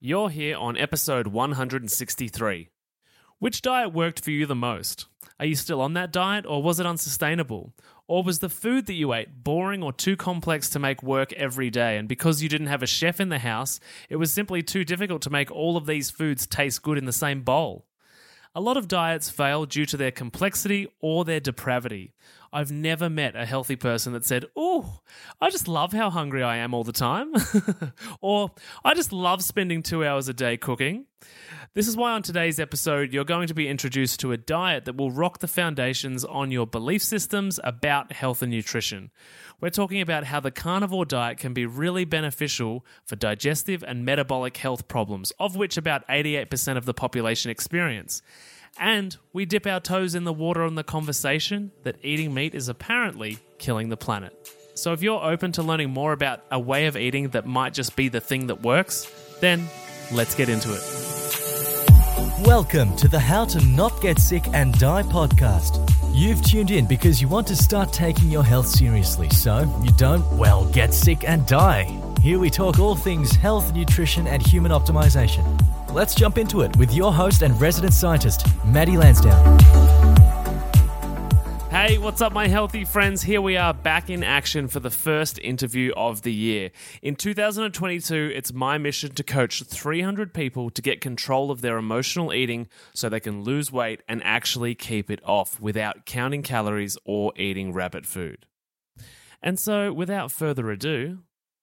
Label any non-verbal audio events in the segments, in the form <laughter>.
You're here on episode 163. Which diet worked for you the most? Are you still on that diet or was it unsustainable? Or was the food that you ate boring or too complex to make work every day? And because you didn't have a chef in the house, it was simply too difficult to make all of these foods taste good in the same bowl. A lot of diets fail due to their complexity or their depravity. I've never met a healthy person that said, Oh, I just love how hungry I am all the time. <laughs> or I just love spending two hours a day cooking. This is why on today's episode, you're going to be introduced to a diet that will rock the foundations on your belief systems about health and nutrition. We're talking about how the carnivore diet can be really beneficial for digestive and metabolic health problems, of which about 88% of the population experience. And we dip our toes in the water on the conversation that eating meat is apparently killing the planet. So if you're open to learning more about a way of eating that might just be the thing that works, then let's get into it. Welcome to the How to Not Get Sick and Die podcast. You've tuned in because you want to start taking your health seriously so you don't, well, get sick and die. Here we talk all things health, nutrition, and human optimization. Let's jump into it with your host and resident scientist, Maddie Lansdowne. Hey, what's up, my healthy friends? Here we are back in action for the first interview of the year. In 2022, it's my mission to coach 300 people to get control of their emotional eating so they can lose weight and actually keep it off without counting calories or eating rabbit food. And so, without further ado,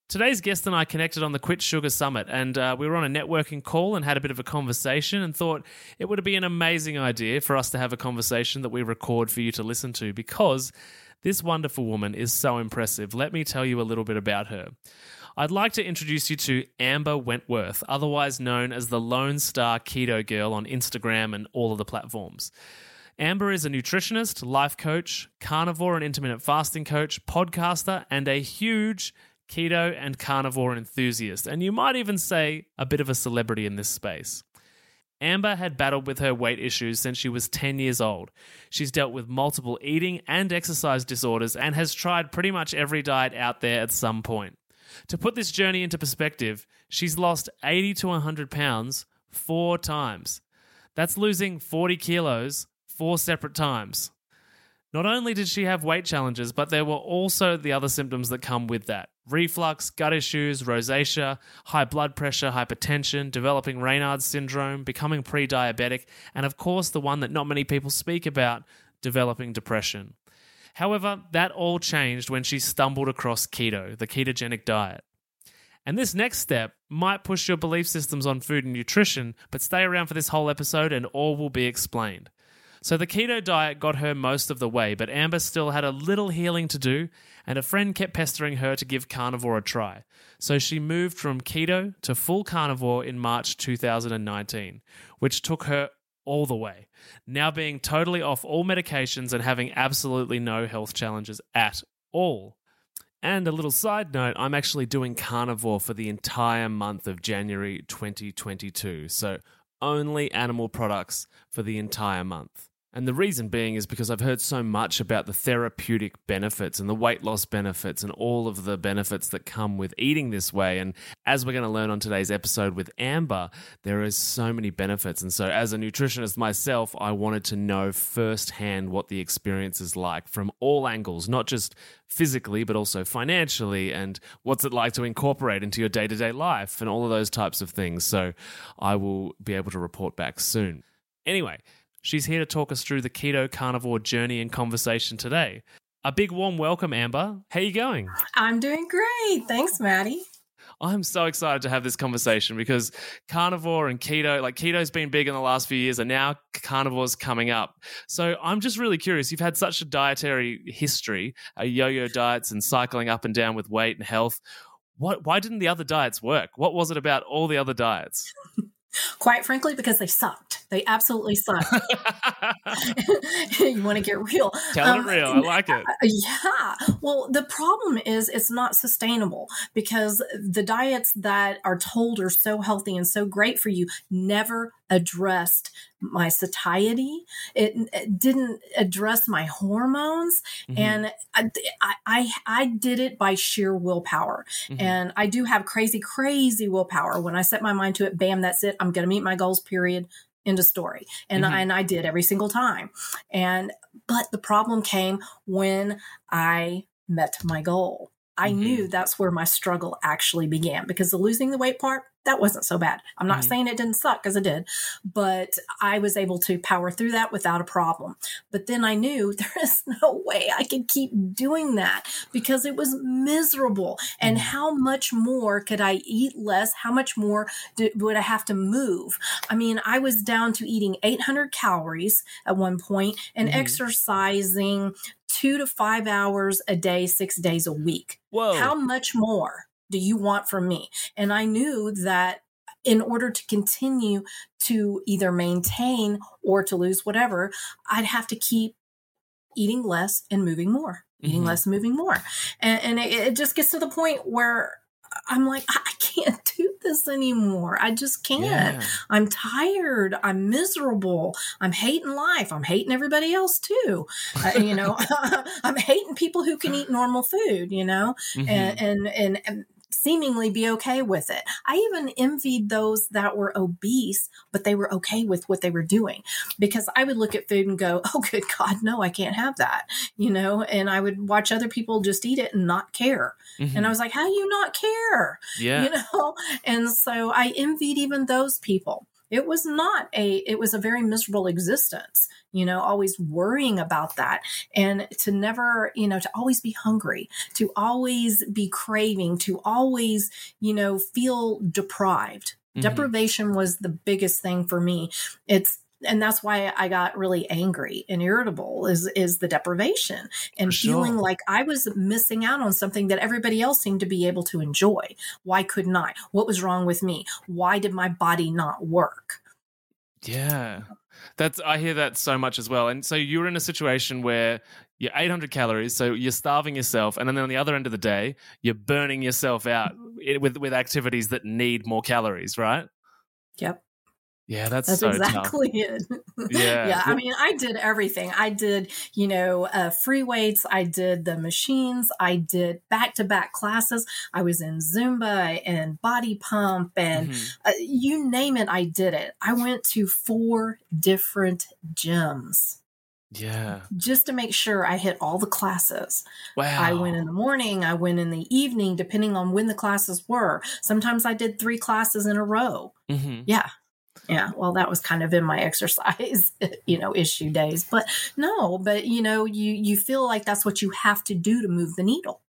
Today's guest and I connected on the Quit Sugar Summit, and uh, we were on a networking call and had a bit of a conversation, and thought it would be an amazing idea for us to have a conversation that we record for you to listen to because this wonderful woman is so impressive. Let me tell you a little bit about her. I'd like to introduce you to Amber Wentworth, otherwise known as the Lone Star Keto Girl on Instagram and all of the platforms. Amber is a nutritionist, life coach, carnivore and intermittent fasting coach, podcaster, and a huge keto and carnivore enthusiast, and you might even say a bit of a celebrity in this space. Amber had battled with her weight issues since she was 10 years old. She's dealt with multiple eating and exercise disorders and has tried pretty much every diet out there at some point. To put this journey into perspective, she's lost 80 to 100 pounds four times. That's losing 40 kilos four separate times. Not only did she have weight challenges, but there were also the other symptoms that come with that reflux, gut issues, rosacea, high blood pressure, hypertension, developing Raynaud's syndrome, becoming pre diabetic, and of course, the one that not many people speak about developing depression. However, that all changed when she stumbled across keto, the ketogenic diet. And this next step might push your belief systems on food and nutrition, but stay around for this whole episode and all will be explained. So the keto diet got her most of the way, but Amber still had a little healing to do, and a friend kept pestering her to give carnivore a try. So she moved from keto to full carnivore in March 2019, which took her all the way, now being totally off all medications and having absolutely no health challenges at all. And a little side note, I'm actually doing carnivore for the entire month of January 2022. So only animal products for the entire month. And the reason being is because I've heard so much about the therapeutic benefits and the weight loss benefits and all of the benefits that come with eating this way. And as we're going to learn on today's episode with Amber, there is so many benefits. And so, as a nutritionist myself, I wanted to know firsthand what the experience is like from all angles, not just physically, but also financially, and what's it like to incorporate into your day to day life and all of those types of things. So, I will be able to report back soon. Anyway, She's here to talk us through the keto carnivore journey and conversation today. A big warm welcome, Amber. How are you going? I'm doing great. Thanks, Maddie. I'm so excited to have this conversation because carnivore and keto, like keto's been big in the last few years, and now carnivore's coming up. So I'm just really curious. You've had such a dietary history, uh, yo-yo diets and cycling up and down with weight and health. What? Why didn't the other diets work? What was it about all the other diets? <laughs> Quite frankly, because they sucked. They absolutely sucked. <laughs> you want to get real? Tell um, it real. I like it. <laughs> Yeah. Well, the problem is it's not sustainable because the diets that are told are so healthy and so great for you never addressed my satiety. It, it didn't address my hormones, mm-hmm. and I, I I did it by sheer willpower. Mm-hmm. And I do have crazy, crazy willpower. When I set my mind to it, bam, that's it. I'm going to meet my goals. Period. End of story. And mm-hmm. I, and I did every single time. And but the problem came when I met my goal. I mm-hmm. knew that's where my struggle actually began because the losing the weight part, that wasn't so bad. I'm not mm-hmm. saying it didn't suck because it did, but I was able to power through that without a problem. But then I knew <laughs> there is no way I could keep doing that because it was miserable. And mm-hmm. how much more could I eat less? How much more would I have to move? I mean, I was down to eating 800 calories at one point and mm-hmm. exercising two to five hours a day, six days a week. Whoa. How much more do you want from me? And I knew that in order to continue to either maintain or to lose whatever, I'd have to keep eating less and moving more, eating mm-hmm. less and moving more. And, and it, it just gets to the point where I'm like, I can't <laughs> do this anymore. I just can't. Yeah. I'm tired. I'm miserable. I'm hating life. I'm hating everybody else too. Uh, you know, <laughs> <laughs> I'm hating people who can eat normal food, you know, mm-hmm. and, and, and, and seemingly be okay with it. I even envied those that were obese, but they were okay with what they were doing because I would look at food and go, <laughs> oh, good God, no, I can't have that, you know, and I would watch other people just eat it and not care. Mm-hmm. And I was like, how do you not care? Yeah. You know, <laughs> and so I envied even those people it was not a it was a very miserable existence you know always worrying about that. And to never you know to always be hungry to always be craving to always you know feel deprived. Mm-hmm. deprivation was the biggest thing for me. It's and that's why I got really angry and irritable is is the deprivation and sure. feeling like I was missing out on something that everybody else seemed to be able to enjoy. Why couldn't I? What was wrong with me? Why did my body not work? Yeah. That's I hear that so much as well. And so you're in a situation where you're 800 calories, so you're starving yourself, and then on the other end of the day, you're burning yourself out mm-hmm. with with activities that need more calories, right? Yep. Yeah, that's, that's so exactly tough. <laughs> it. Yeah. yeah. I mean, I did everything. I did, you know, uh, free weights. I did the machines. I did back to back classes. I was in Zumba and body pump and mm-hmm. uh, you name it, I did it. I went to four different gyms. Yeah. Just to make sure I hit all the classes. Wow. I went in the morning, I went in the evening, depending on when the classes were. Sometimes I did three classes in a row. Mm-hmm. Yeah yeah well that was kind of in my <laughs> exercise you know issue days but no but you know you you feel like that's what you have to do to move the needle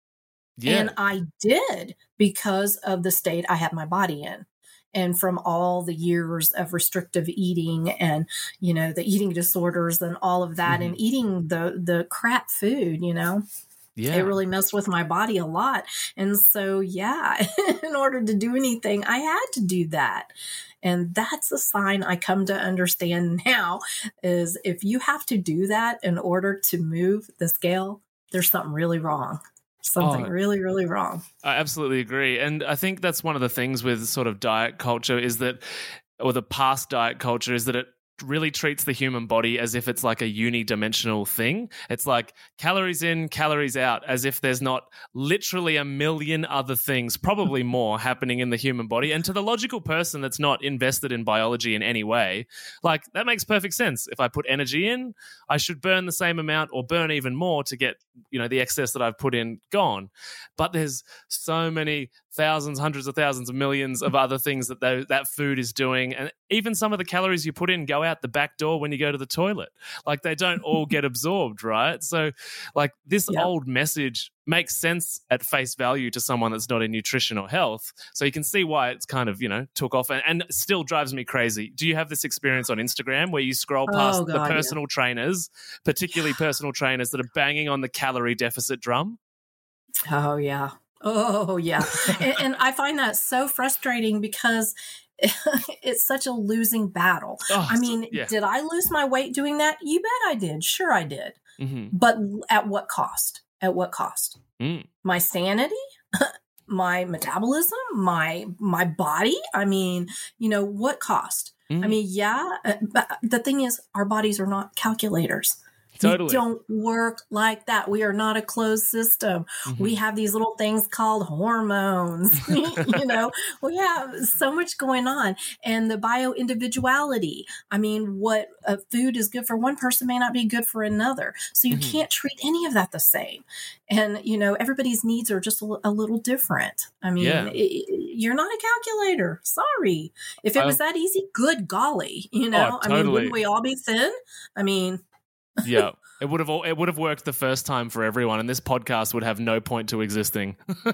yeah. and i did because of the state i had my body in and from all the years of restrictive eating and you know the eating disorders and all of that mm-hmm. and eating the the crap food you know yeah. It really messed with my body a lot. And so, yeah, <laughs> in order to do anything, I had to do that. And that's a sign I come to understand <laughs> now is if you have to do that in order to move the scale, there's something really wrong. Something oh, really really wrong. I absolutely agree. And i think that's one of the things with sort of diet culture is that or the past diet culture is that it really treats the human body as if it's like a unidimensional thing. It's like calories in, calories out, as if there's not literally a million other things, probably <laughs> more, happening in the human body. And to the logical person that's not invested in biology in any way, like that makes perfect sense. If I put energy in, I should burn the same amount or burn even more to get, you know, the excess that I've put in gone. But there's so many thousands, hundreds of thousands of millions of other things that they, that food is doing. And even some of the calories you put in go out the back door when you go to the toilet. Like they don't all get <laughs> absorbed, right? So, like this yeah. old message makes sense at face value to someone that's not in nutrition or health. So you can see why it's kind of, you know, took off and, and still drives me crazy. Do you have this experience on Instagram where you scroll past oh, God, the personal yeah. trainers, particularly yeah. personal trainers that are banging on the calorie deficit drum? Oh, yeah. Oh, yeah. and, and I find that so frustrating because <laughs> it's such a losing battle. Oh, I mean, yeah. did I lose my weight doing that? You bet I did. Sure, I did. Mhm. But at what cost? At what cost? Mm. My sanity? <laughs> my metabolism? My my body? I mean, you know, what cost? I Mm. mean, yeah, uh, but the thing is our bodies are not calculators. Totally. We don't work like that. We are not a closed system. Mhm. We have these little things called hormones. <laughs> you know, we have so much going on. And the bio individuality. I mean, what uh, food is good for one person may not be good for another. So you Mhm. can't treat any of that the same. And, you know, everybody's needs are just a, a little different. I mean, Yeah. i- i- you're not a calculator. Sorry. If it was that easy, good golly. You know, I mean, Oh, wouldn't we all be thin? I mean, yeah. It would have all, it would have worked the first time for everyone, and this podcast would have no point to existing. <laughs>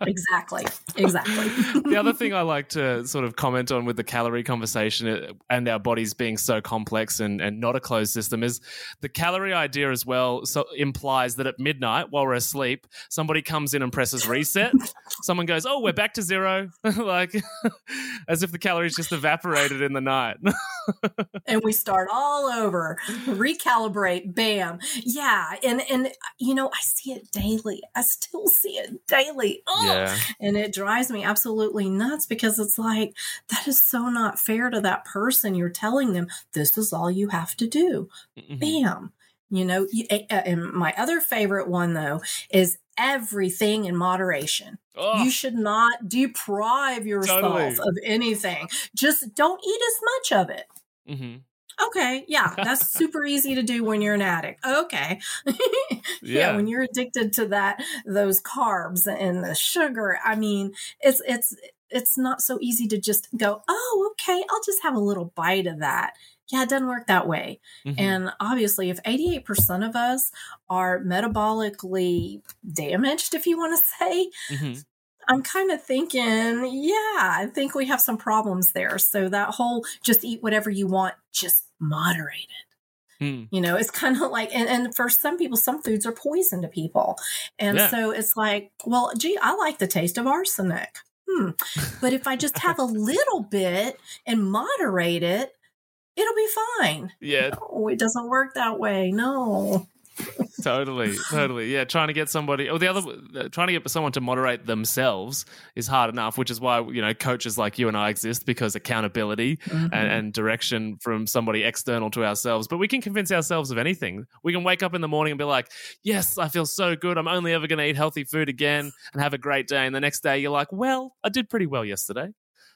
exactly. Exactly. the other thing I like to sort of comment on with the calorie conversation uh, and our bodies being so complex and, and not a closed system is the calorie idea as well so implies that at midnight while we're asleep, somebody comes in and presses reset. Someone goes, Oh, we're back to zero. <laughs> like <laughs> as if the calories just evaporated in the night. and we start all over recalibrate bam yeah and and you know i see it daily. I still see it daily. Ugh. and it drives me absolutely nuts because it's like that is so not fair to that person. You're telling them this is all you have to do. Mhm. bam. You know you- a- a- and my other favorite one though is everything in moderation. Oh, you should not deprive yourself Totally. of anything. Just don't eat as much of it. Mhm. Okay, yeah, that's super easy to do when you're an addict. Okay. <laughs> yeah. Yeah. when you're addicted to that those carbs and the sugar, I mean, it's it's it's not so easy to just go, "Oh, okay, I'll just have a little bite of that." Yeah, it doesn't work that way. Mhm. And obviously, if 88% of us are metabolically damaged, if you want to <laughs> say, Mhm. I'm kind of thinking, yeah, I think we have some problems there. So that whole just eat whatever you want, just moderate it. Mm. You know, it's kind of like, and, and for some people, some foods are poison to people. And Yeah. so it's like, well, gee, I like the taste of arsenic. Hmm. But if I <laughs> just have a little bit and moderate it, it'll be fine. Yeah, No, it doesn't work that way. No. <laughs> totally, totally. Yeah, trying to get somebody, or the other, uh, trying to get someone to moderate themselves is hard enough. Which is why you know coaches like you and I exist because accountability Mm-hmm. and, and direction from somebody external to ourselves. But we can convince ourselves of anything. We can wake up in the morning and be like, "Yes, I feel so good. I'm only ever going to eat healthy food again and have a great day." And the next day, you're like, "Well, I did pretty well yesterday."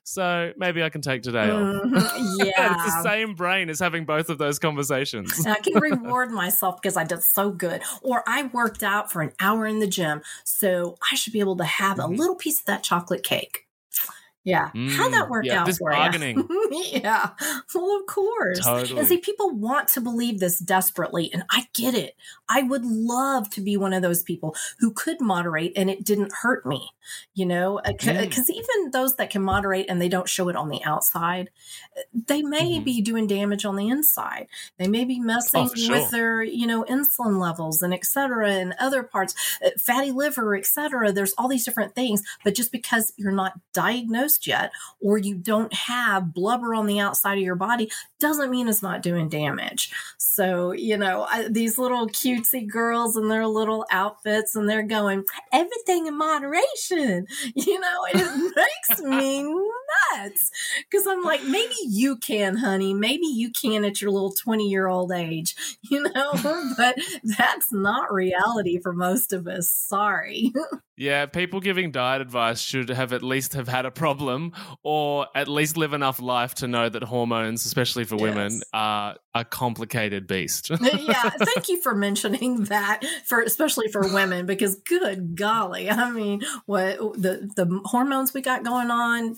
So maybe I can take today off. <laughs> Mhm. it's the Yeah. same brain as having both of those conversations. And I can reward myself because I did so good. Or I worked out for an hour in the gym. So I should be able to have a Mhm. little piece of that chocolate cake. Yeah. How'd that worked yeah, out this for you? <laughs> yeah. Well, of course. Totally. And see, people want to believe this desperately, and I get it. I would love to be one of those people who could moderate and it didn't hurt me, you know? Because Mm. even those that can moderate and they don't show it on the outside, they may Mhm. be doing damage on the inside. They may be messing Oh, sure. with their, you know, insulin levels and et cetera, and other parts, uh, fatty liver, et cetera. There's all these different things. But just because you're not diagnosed yet or you don't have blubber on the outside of your body doesn't mean it's not doing damage. So, you know, I, these little cutesy girls in their little outfits and they're going, everything in moderation, <laughs> you know, it <laughs> makes me nuts because I'm like, maybe you can, honey. Maybe you can at your little 20 year old age, <laughs> you know, but that's not reality for most of us. Sorry. Yeah, people giving diet advice should have at least have had a problem or at least live enough life to know that hormones, especially for women, Yes. are a complicated beast. <laughs> yeah, thank you for mentioning that for especially for women because good golly, I mean, what the the hormones we got going on,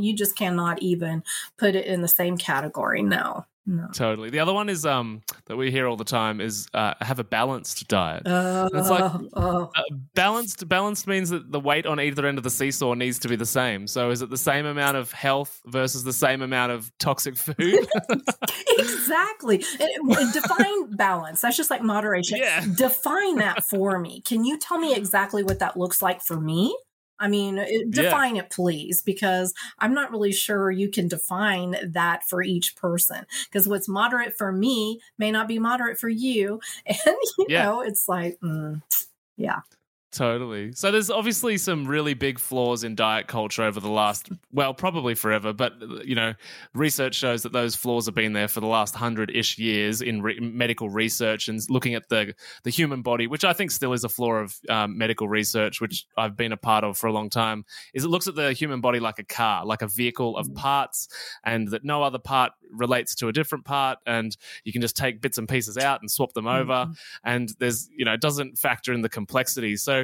you just cannot even put it in the same category. No. No. totally. The other one is um that we hear all the time is uh, have a balanced diet. Uh, It's like- oh. Uh, balanced balanced means that the weight on either end of the seesaw needs to be the same. So is it the same amount of health versus the same amount of toxic food? <laughs> <laughs> exactly. And, and define balance. That's just like moderation. Yeah. Define that for me. Can you tell me exactly what that looks like for me? I mean, it, define yeah. it, please, because I'm not really sure you can define that for each person. Because what's moderate for me may not be moderate for you. <laughs> And, you yeah. know, it's like, mm, yeah. Totally. So there's obviously some really big flaws in diet culture over the last, <laughs> well, probably forever, but you know, research shows that those flaws have been there for the last hundred ish years in re- medical research and looking at the the human body, which I think still is a flaw of um, medical research, which I've been a part of for a long time. Is it looks at the human body like a car, like a vehicle of parts, and that no other part relates to a different part, and you can just take bits and pieces out and swap them over, mm-hmm. and there's you know it doesn't factor in the complexity. So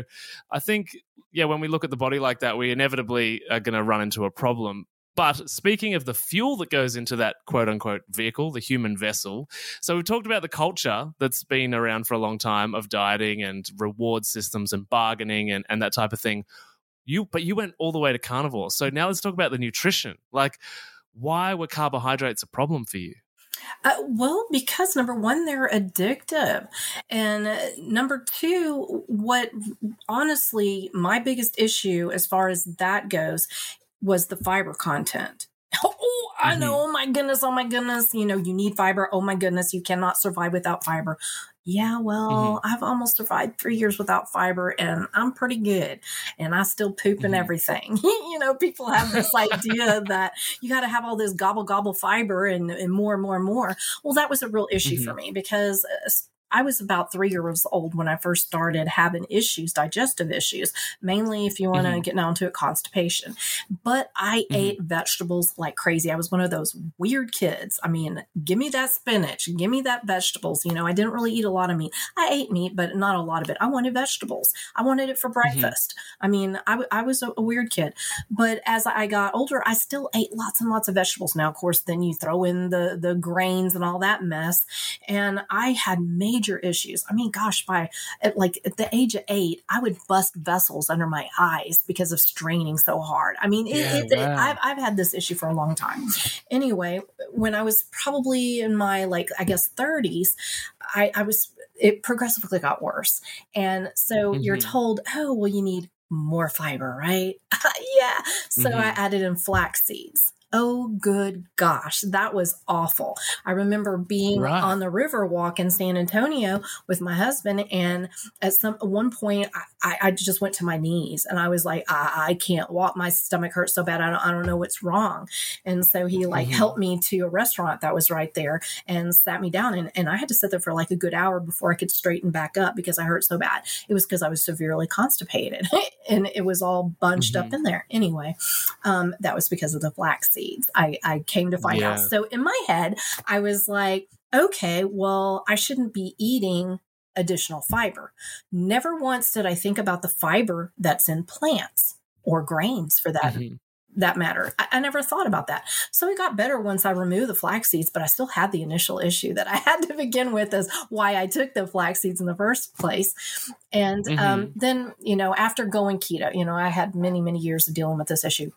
I think, yeah, when we look at the body like that, we inevitably are going to run into a problem. But speaking of the fuel that goes into that quote unquote vehicle, the human vessel, so we've talked about the culture that's been around for a long time of dieting and reward systems and bargaining and, and that type of thing. You, but you went all the way to carnivore. So now let's talk about the nutrition. Like, why were carbohydrates a problem for you? Uh, well, because number one, they're addictive. And uh, number two, what honestly, my biggest issue as far as that goes was the fiber content. <laughs> Oh, I know. Mm-hmm. Oh my goodness. Oh my goodness. You know, you need fiber. Oh my goodness. You cannot survive without fiber yeah, well, mm-hmm. I've almost survived three years without fiber and I'm pretty good and I still poop and mm-hmm. everything. <laughs> you know, people have this idea that you got to have all this gobble gobble fiber and, and more and more and more. Well, that was a real issue mm-hmm. for me because uh, I was about three years old when I first started having issues, digestive issues, mainly if you want to mm-hmm. get down to it, constipation. But I mm-hmm. ate vegetables like crazy. I was one of those weird kids. I mean, give me that spinach, give me that vegetables. You know, I didn't really eat a lot of meat. I ate meat, but not a lot of it. I wanted vegetables. I wanted it for mm-hmm. breakfast. Mm-hmm. I mean, I, w- I was a, a weird kid. But as I got older, I still ate lots and lots of vegetables. Now, of course, then you throw in the, the grains and all that mess. And I had made major issues. I mean, gosh, by at like at the age of eight, I would bust vessels under my eyes because of straining so hard. I mean, it, yeah, it, wow. it, I've, I've had this issue for a long time. Anyway, when I was probably in my like, I guess 30s, I, I was, it progressively got worse. And so mm-hmm. you're told, oh, well, you need more fiber, right? <laughs> yeah. So mm-hmm. I added in flax seeds. Oh, good gosh, that was awful. I remember being right. on the river walk in San Antonio with my husband, and at some at one point, I, I just went to my knees, and I was like, I, I can't walk. My stomach hurts so bad. I don't, I don't know what's wrong. And so he like mm-hmm. helped me to a restaurant that was right there and sat me down, and, and I had to sit there for like a good hour before I could straighten back up because I hurt so bad. It was because I was severely constipated, <laughs> and it was all bunched mm-hmm. up in there. Anyway, um, that was because of the flaxseed seeds. I, I came to find yeah. out. So in my head, I was like, okay, well, I shouldn't be eating additional fiber. Never once did I think about the fiber that's in plants or grains for that. Mm-hmm. That matter. I, I, never thought about that. So it got better once I removed the flax seeds, but I still had the initial issue that I <laughs> had to begin with as why I took the flax seeds in the first place. And um, mm-hmm. um, then, you know, after going keto, you know, I had many, many years of dealing with this issue.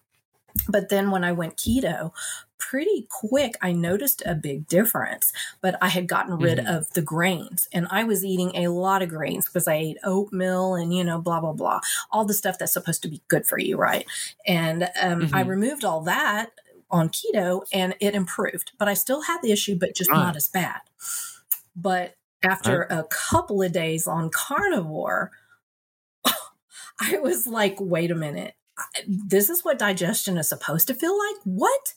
But then when I went keto, pretty quick, I noticed a big difference. But I had gotten rid mm-hmm. of the grains and I was eating a lot of grains because I ate oatmeal and, you know, blah, blah, blah, all the stuff that's supposed to be good for you, right? And um, mm-hmm. I removed all that on keto and it improved. But I still had the issue, but just not as bad. But after a couple of days on carnivore, <laughs> I was like, wait a minute this is what digestion is supposed to feel like. What?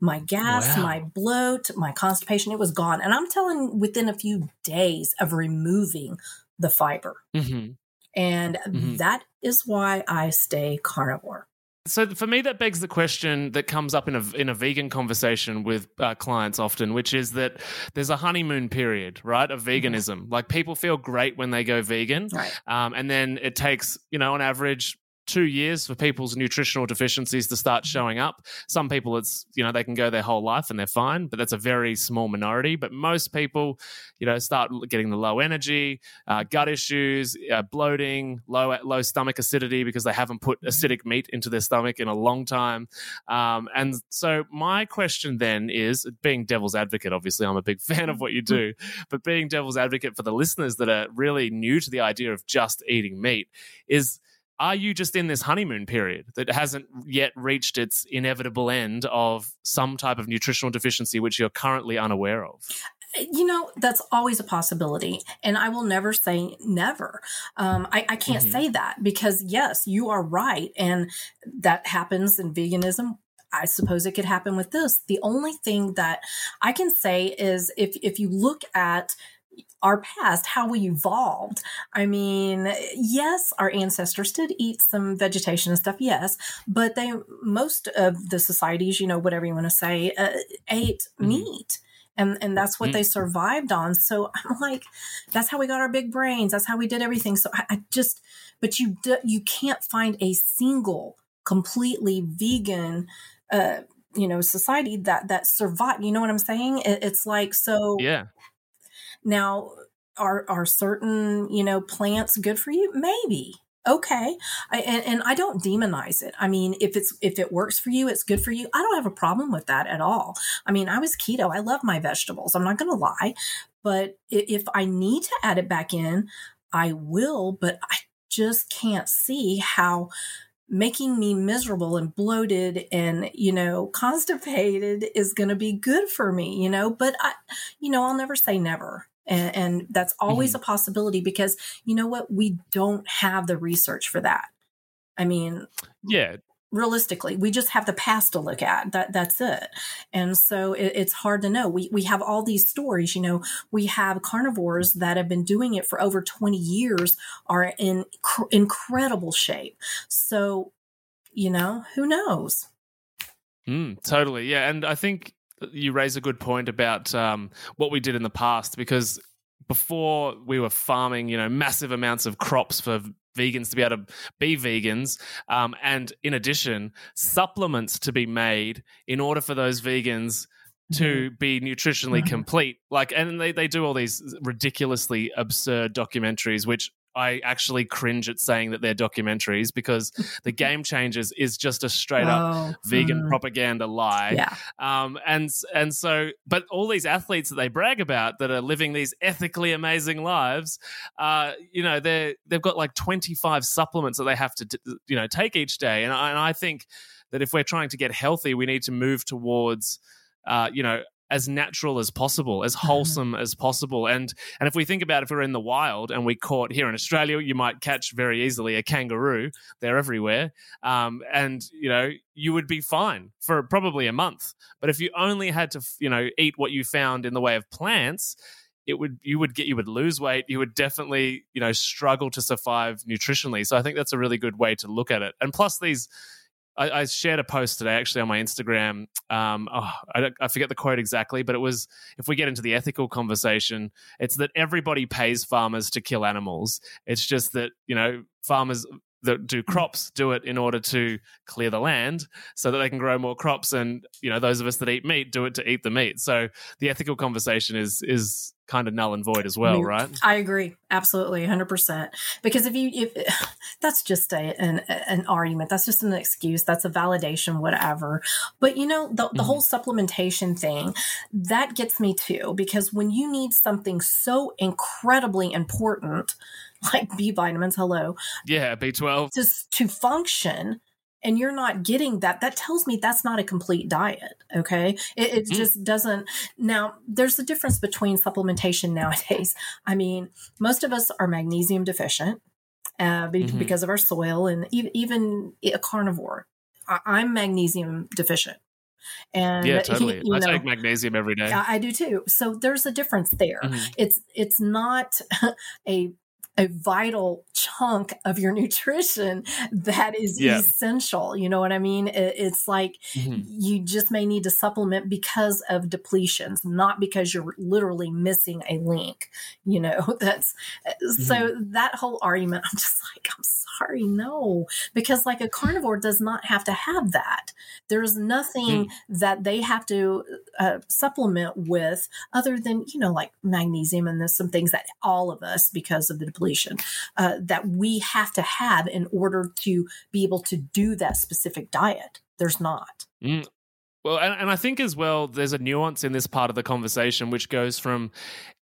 My gas, wow. my bloat, my constipation, it was gone. And I'm telling within a few days of removing the fiber. Mm-hmm. And mm-hmm. that is why I stay carnivore. So for me, that begs the question that comes up in a in a vegan conversation with uh, clients often, which is that there's a honeymoon period, right, of mm-hmm. veganism. Mm-hmm. Like people feel great when they go vegan, right. um, and then it takes you know on average two years for people's nutritional deficiencies to start showing up. Some people, it's, you know, they can go their whole life and they're fine, but that's a very small minority. But most people, you know, start getting the low energy, uh, gut issues, uh, bloating, low, low stomach acidity because they haven't put acidic meat into their stomach in a long time. Um, and so my question then is being devil's advocate, obviously, I'm a big <laughs> fan of what you do, but being devil's advocate for the listeners that are really new to the idea of just eating meat is are you just in this honeymoon period that hasn't yet reached its inevitable end of some type of nutritional deficiency which you're currently unaware of? you know that's always a possibility and i will never say never um, I, I, can't mm-hmm. say that because yes you are right and that happens in veganism i suppose it could happen with this the only thing that i can say is if if you look at our past, how we evolved. I mean, yes, our ancestors did eat some vegetation and stuff, yes, but they most of the societies, you know, whatever you want to say, uh, ate mm-hmm. meat. And, and that's what mm-hmm. they survived on. So I'm like, that's how we got our big brains. That's how we did everything. So I, I just, but you do, you can't find a single completely vegan uh, you know society that that survive you know what i'm saying it, it's like so yeah now, are are certain you know plants good for you? Maybe. Okay, I, and, and I don't demonize it. I mean, if it's if it works for you, it's good for you. I don't have a problem with that at all. I mean, I was keto. I love my vegetables. I'm not going to lie, but if I need to add it back in, I will. But I just can't see how making me miserable and bloated and you know constipated is going to be good for me you know but i you know i'll never say never and, and that's always mm-hmm. a possibility because you know what? We don't have the research for that. I mean, yeah, realistically we just have the past to look at. That that's it. And so it, it's hard to know. We we have all these stories. You know we have carnivores that have been doing it for over 20 years are in cr- incredible shape. So you know who knows? Mm, totally. Yeah and i think you raise a good point about um, what we did in the past because before we were farming, you know, massive amounts of crops for vegans to be able to be vegans, um, and in addition, supplements to be made in order for those vegans to be nutritionally complete. Like, and they, they do all these ridiculously absurd documentaries, which I actually cringe at saying that they're documentaries because the <laughs> Game Changers is just a straight up oh, vegan mm. propaganda lie. Yeah. Um, and and so, but all these athletes that they brag about that are living these ethically amazing lives, uh, you know, they they've got like twenty five supplements that they have to you know take each day, and I, and I think that if we're trying to get healthy, we need to move towards. Uh, you know, as natural as possible, as mm-hmm. wholesome as possible. And and if we think about if we are in the wild and we caught here in Australia, you might catch very easily a kangaroo. They're everywhere, um, and you know you would be fine for probably a month. But if you only had to you know eat what you found in the way of plants. It would you would get you would lose weight. You would definitely you know struggle to survive nutritionally. So I think that's a really good way to look at it. And plus these I, I, shared a post today actually on my Instagram. Um, oh, I, I, forget the quote exactly, but it was if we get into the ethical conversation, it's that everybody pays farmers to kill animals. It's just that, you know, farmers that do crops do it in order to clear the land so that they can grow more crops and you know those of us that eat meat do it to eat the meat so the ethical conversation is is kind of null and void as well, right? I agree, absolutely, hundred percent. Because if you, if <sighs> that's just a, an an argument, that's just an excuse, that's a validation, whatever. But you know, the the mm-hmm. whole supplementation thing that gets me too, because when you need something so incredibly important, <laughs> like B vitamins, hello, yeah, B twelve, to to function and you're not getting that, that tells me that's not a complete diet. Okay. It, it mm. just doesn't. Now, there's a difference between supplementation <laughs> nowadays. I mean, most of us are magnesium deficient uh, mm-hmm. because of our soil and even, even a carnivore. I, am magnesium deficient. And yeah, totally. You know, I take magnesium every day. I, I do too. So there's a difference there. Mm-hmm. It's it's not <laughs> a a vital chunk of your <laughs> nutrition that is yeah. essential. You know what I mean? it's like mm-hmm. you just may need to supplement because of depletions, not because you're literally missing a link. You know, <laughs> that's mm-hmm. so that whole argument, I'm just like, I'm sorry, no, because like a carnivore does not have to have that. There's nothing mm. that they have to uh, supplement with other than, you know, like magnesium and there's some things that all of us, because of the depletion, population uh, that we have to have in order to be able to do that specific diet. There's not. Mm. Well, and, and I think as well, there's a nuance in this part of the conversation which goes from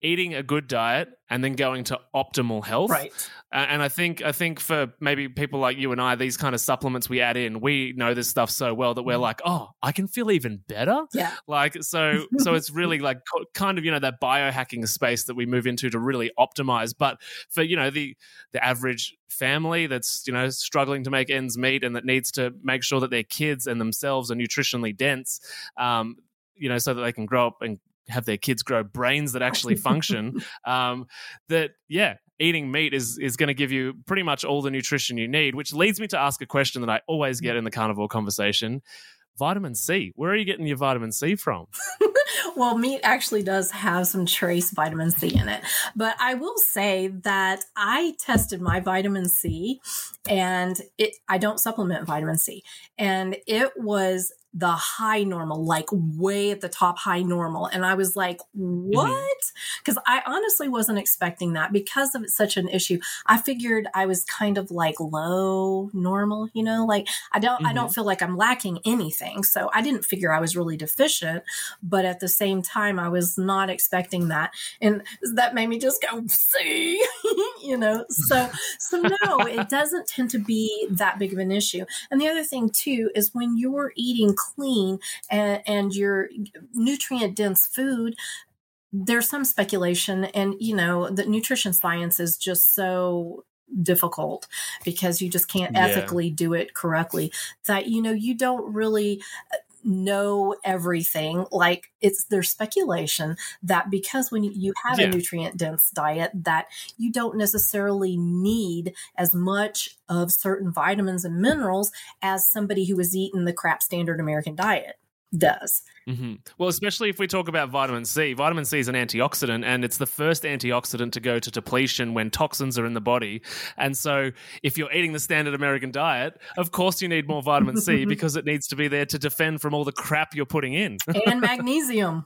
eating a good diet and then going to optimal health. Right. And I think I think for maybe people like you and I, these kind of supplements we add in, we know this stuff so well that we're Mm. like, oh, I can feel even better. Yeah. Like so, <laughs> so it's really like kind of you know that biohacking space that we move into to really optimize. But for you know the the average family that's you know struggling to make ends meet and that needs to make sure that their kids and themselves are nutritionally dense, um, you know, so that they can grow up and have their kids grow brains that actually <laughs> function. um, that yeah, eating meat is is going to give you pretty much all the nutrition you need. Which leads me to ask a question that I always get in the carnivore conversation: vitamin C. Where are you getting your vitamin C from? <laughs> well, meat actually does have some trace vitamin C in it. But I will say that I tested my vitamin C and it I don't supplement vitamin C. And it was the high normal, like way at the top high normal. And I was like, mm-hmm. what? Because I honestly wasn't expecting that because of such an issue. I figured I was kind of like low normal, you know, like I don't I don't mm-hmm. feel like I'm lacking anything. So I didn't figure I was really deficient, but at the same time I was not expecting that. And that made me just go, see, <laughs> you know. So so no, it <laughs> doesn't tend to be that big of an issue. And the other thing too is when you're eating clean and, and your nutrient dense food, there's some speculation, and you know, the nutrition science is just so difficult because you just can't Yeah. ethically do it correctly that you know you don't really know everything like it's there's speculation that because when you, have Yeah. a nutrient dense diet that you don't necessarily need as much of certain vitamins and minerals as somebody who has eaten the crap standard american diet does hmm Well, especially if we talk about vitamin C. Vitamin C is an antioxidant, and it's the first antioxidant to go to depletion when toxins are in the body. And so, if you're eating the standard American diet, of course you need more vitamin C <laughs> because it needs to be there to defend from all the crap you're putting in. and <laughs> magnesium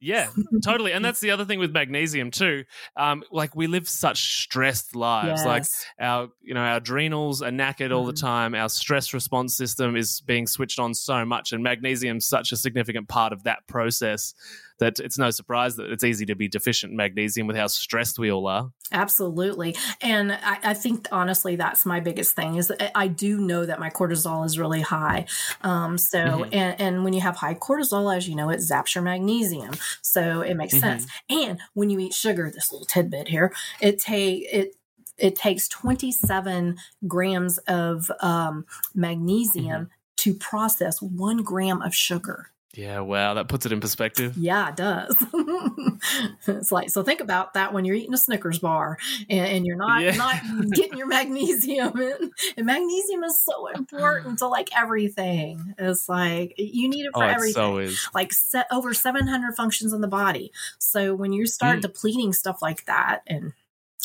yeah, totally. And that's the other thing with magnesium too. Um, like we live such stressed lives. Like our, you know, our adrenals are knackered all the Mhm. time. Our stress response system is being switched on so much, and magnesium's such a significant part of that process that it's no surprise that it's easy to be deficient in magnesium with how stressed we all are. Absolutely. And I, I think honestly, that's my biggest thing is I do know that my cortisol is really high. Um, so, Mhm. and, and when you have high cortisol, as you know, it zaps your magnesium. So it makes Mhm. sense. And when you eat sugar, this little tidbit here, it take, it, it takes 27 grams of um, magnesium to process one gram of sugar. Yeah, wow, that puts it in perspective. Yeah, it does. <laughs> it's like so. Think about that when you're eating a Snickers bar and, and you're not Yeah. not <laughs> getting your magnesium in. And magnesium is so important to like everything. It's like you need it Oh, for it everything. so is. like set over 700 functions in the body. So when you start Mm. depleting stuff like that, and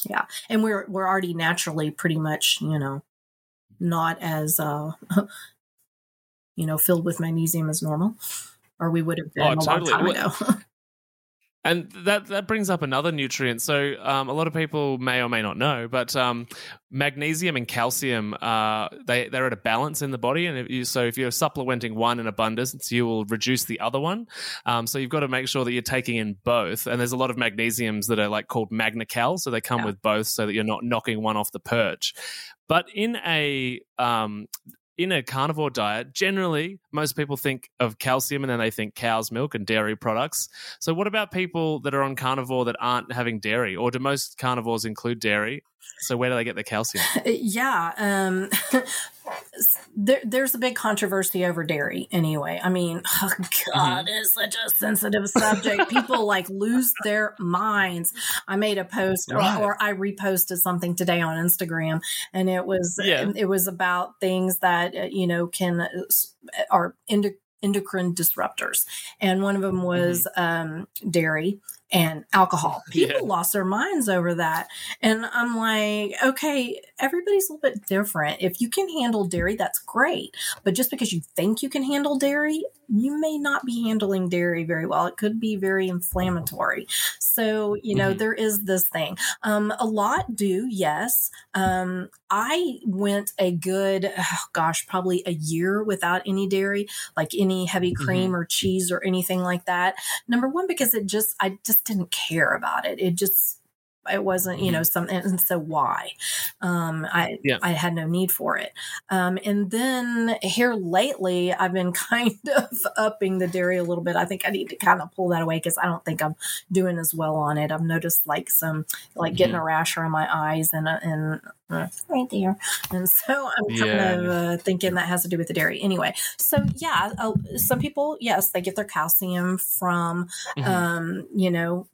yeah, and we're we're already naturally pretty much you know not as uh <laughs> you know filled with magnesium as normal or we would have been Oh, a totally. long time ago <laughs> And that that brings up another nutrient. So um, a lot of people may or may not know, but um, magnesium and calcium uh, they they're at a balance in the body, and if you, so if you're supplementing one in abundance, you will reduce the other one. Um, so you've got to make sure that you're taking in both. And there's a lot of magnesiums that are like called MagnaCal, so they come Yeah. with both, so that you're not knocking one off the perch. But in a um, in a carnivore diet, generally most people think of calcium and then they think cow's milk and dairy products. So, what about people that are on carnivore that aren't having dairy, or do most carnivores include dairy? So, where do they get their calcium? <laughs> yeah um <laughs> there, there's a big controversy over dairy anyway. I mean <laughs> oh god it's such a sensitive subject. People like lose their minds. I made a post or- Right. or, i reposted something today on instagram and it was Yeah. it was about things that uh, you know can uh, are endocrine disruptors. And one of them was um dairy and alcohol <laughs> people Yeah. lost their minds over that and I'm like, okay, everybody's a little bit different. If you can handle dairy, that's great. But just because you think you can handle dairy, you may not be handling dairy very well. It could be very inflammatory. So, you know, Mhm. there is this thing. Um, a lot do, yes. Um, I went a good, oh gosh, probably a year without any dairy, like any heavy cream or cheese or anything like that. Number one, because it just, I just just didn't care about it. It just it wasn't you know Mm-hmm. something and so why um i Yeah. i had no need for it um and then here lately i've been <laughs> kind of upping the dairy a little bit i think i need to kind of pull that away because i don't think i'm doing as well on it i've noticed like some like getting Mm-hmm. a rash around my eyes and uh, and uh, right there and so i'm kind Yeah. of uh, thinking that has to do with the dairy anyway so yeah uh, some people yes they get their calcium from Mhm. um you know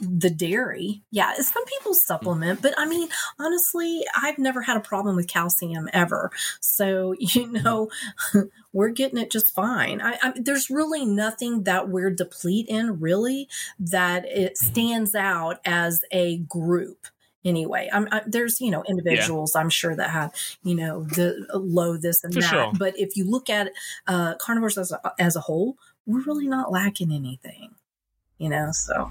the dairy. Yeah some people supplement but i mean honestly i've never had a problem with calcium ever. So <laughs> you know <laughs> we're getting it just fine. I, I there's really nothing that we're deplete in really that it stands out as a group anyway. I'm, I, there's you know individuals i'm sure that have you know the low this and For that. sure. but if you look at uh carnivores as a, as a whole we're really not lacking anything you know so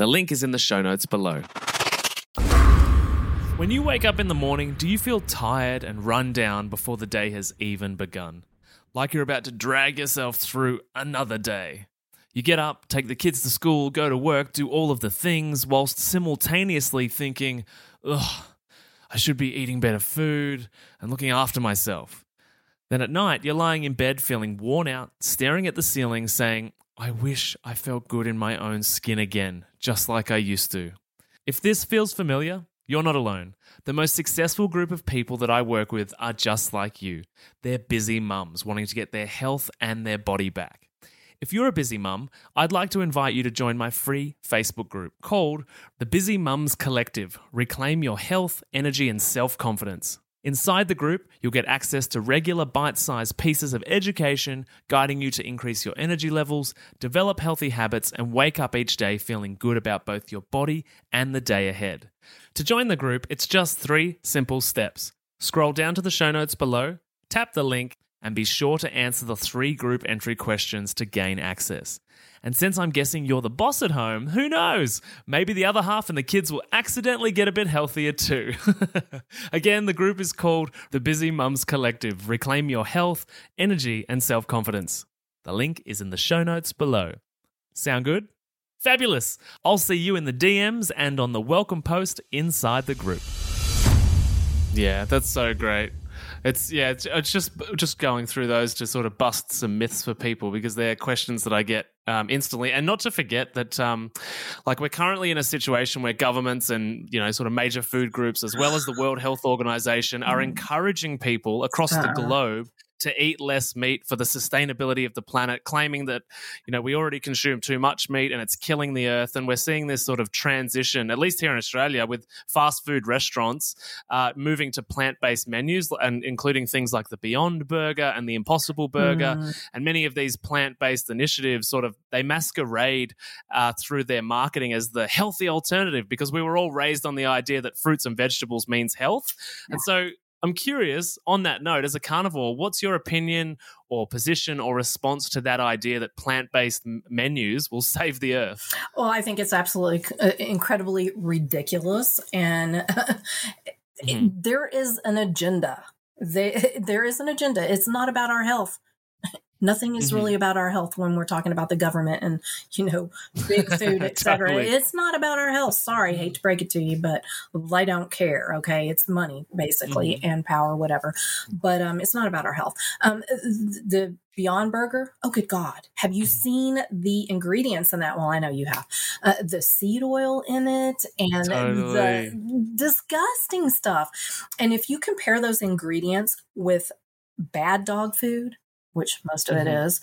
The link is in the show notes below. When you wake up in the morning, do you feel tired and run down before the day has even begun? Like you're about to drag yourself through another day. You get up, take the kids to school, go to work, do all of the things, whilst simultaneously thinking, ugh, I should be eating better food and looking after myself. Then at night, you're lying in bed feeling worn out, staring at the ceiling, saying, I wish I felt good in my own skin again, just like I used to. If this feels familiar, you're not alone. The most successful group of people that I work with are just like you. They're busy mums wanting to get their health and their body back. If you're a busy mum, I'd like to invite you to join my free Facebook group called The Busy Mums Collective Reclaim Your Health, Energy, and Self Confidence. Inside the group, you'll get access to regular bite sized pieces of education guiding you to increase your energy levels, develop healthy habits, and wake up each day feeling good about both your body and the day ahead. To join the group, it's just three simple steps. Scroll down to the show notes below, tap the link, and be sure to answer the three group entry questions to gain access. And since I'm guessing you're the boss at home, who knows? Maybe the other half and the kids will accidentally get a bit healthier too. <laughs> Again, the group is called the Busy Mums Collective Reclaim Your Health, Energy, and Self Confidence. The link is in the show notes below. Sound good? Fabulous! I'll see you in the DMs and on the welcome post inside the group. Yeah, that's so great. It's yeah, it's, it's just just going through those to sort of bust some myths for people because they're questions that I get um, instantly, and not to forget that um, like we're currently in a situation where governments and you know sort of major food groups as well as the World Health Organization are encouraging people across the Uh. globe to eat less meat for the sustainability of the planet, claiming that you know we already consume too much meat and it's killing the earth. And we're seeing this sort of transition, at least here in Australia, with fast food restaurants uh, moving to plant based menus and including things like the Beyond Burger and the Impossible Burger, Mm. and many of these plant based initiatives sort of they masquerade uh, through their marketing as the healthy alternative because we were all raised on the idea that fruits and vegetables means health, and so. I'm curious on that note, as a carnivore, what's your opinion or position or response to that idea that plant based menus will <laughs> save the earth? Well, I think it's absolutely uh, incredibly ridiculous, and <laughs> Mhm. there is an agenda they, <laughs> there is an agenda. It's not about our health. Nothing is mm-hmm. really about our health when we're talking about the government and you know big <laughs> food, etc. totally. It's not about our health. Sorry, hate to break it to you, but I don't care. Okay, it's money basically mm-hmm. and power, whatever. But um, it's not about our health. Um, the Beyond Burger. Oh, good God. Have you seen the ingredients in that? Well, I know you have. Uh, the seed oil in it and totally. the disgusting stuff. And if you compare those ingredients with bad dog food, which most of mm-hmm. it is,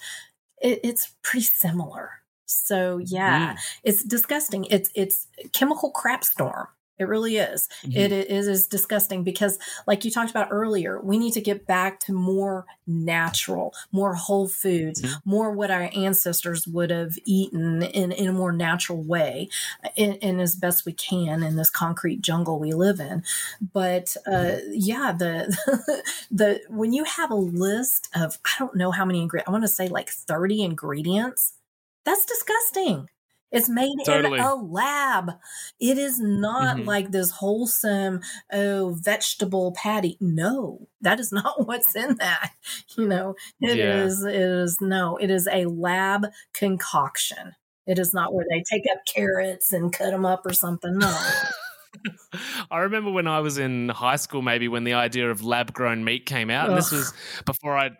it, it's pretty similar. So yeah, mm. it's disgusting. It's it's chemical crap storm. It really is. Mm-hmm. It, it is disgusting because, like you talked about earlier, we need to get back to more natural, more whole foods, mm-hmm. more what our ancestors would have eaten in, in a more natural way, in, in, as best we can in this concrete jungle we live in. But uh, mm-hmm. yeah, the <laughs> the when you have a list of I don't know how many ingredients, I want to say like thirty ingredients. That's disgusting. It's made totally. in a lab. It is not mm-hmm. like this wholesome, oh, vegetable patty. No, that is <laughs> not what's in that. You know, it yeah. is. It is no, it is a lab concoction. It is not where they take up carrots and cut them up or something. No. <laughs> I remember when I was in high school, maybe when the idea of lab grown meat came out, Ugh. and this was before I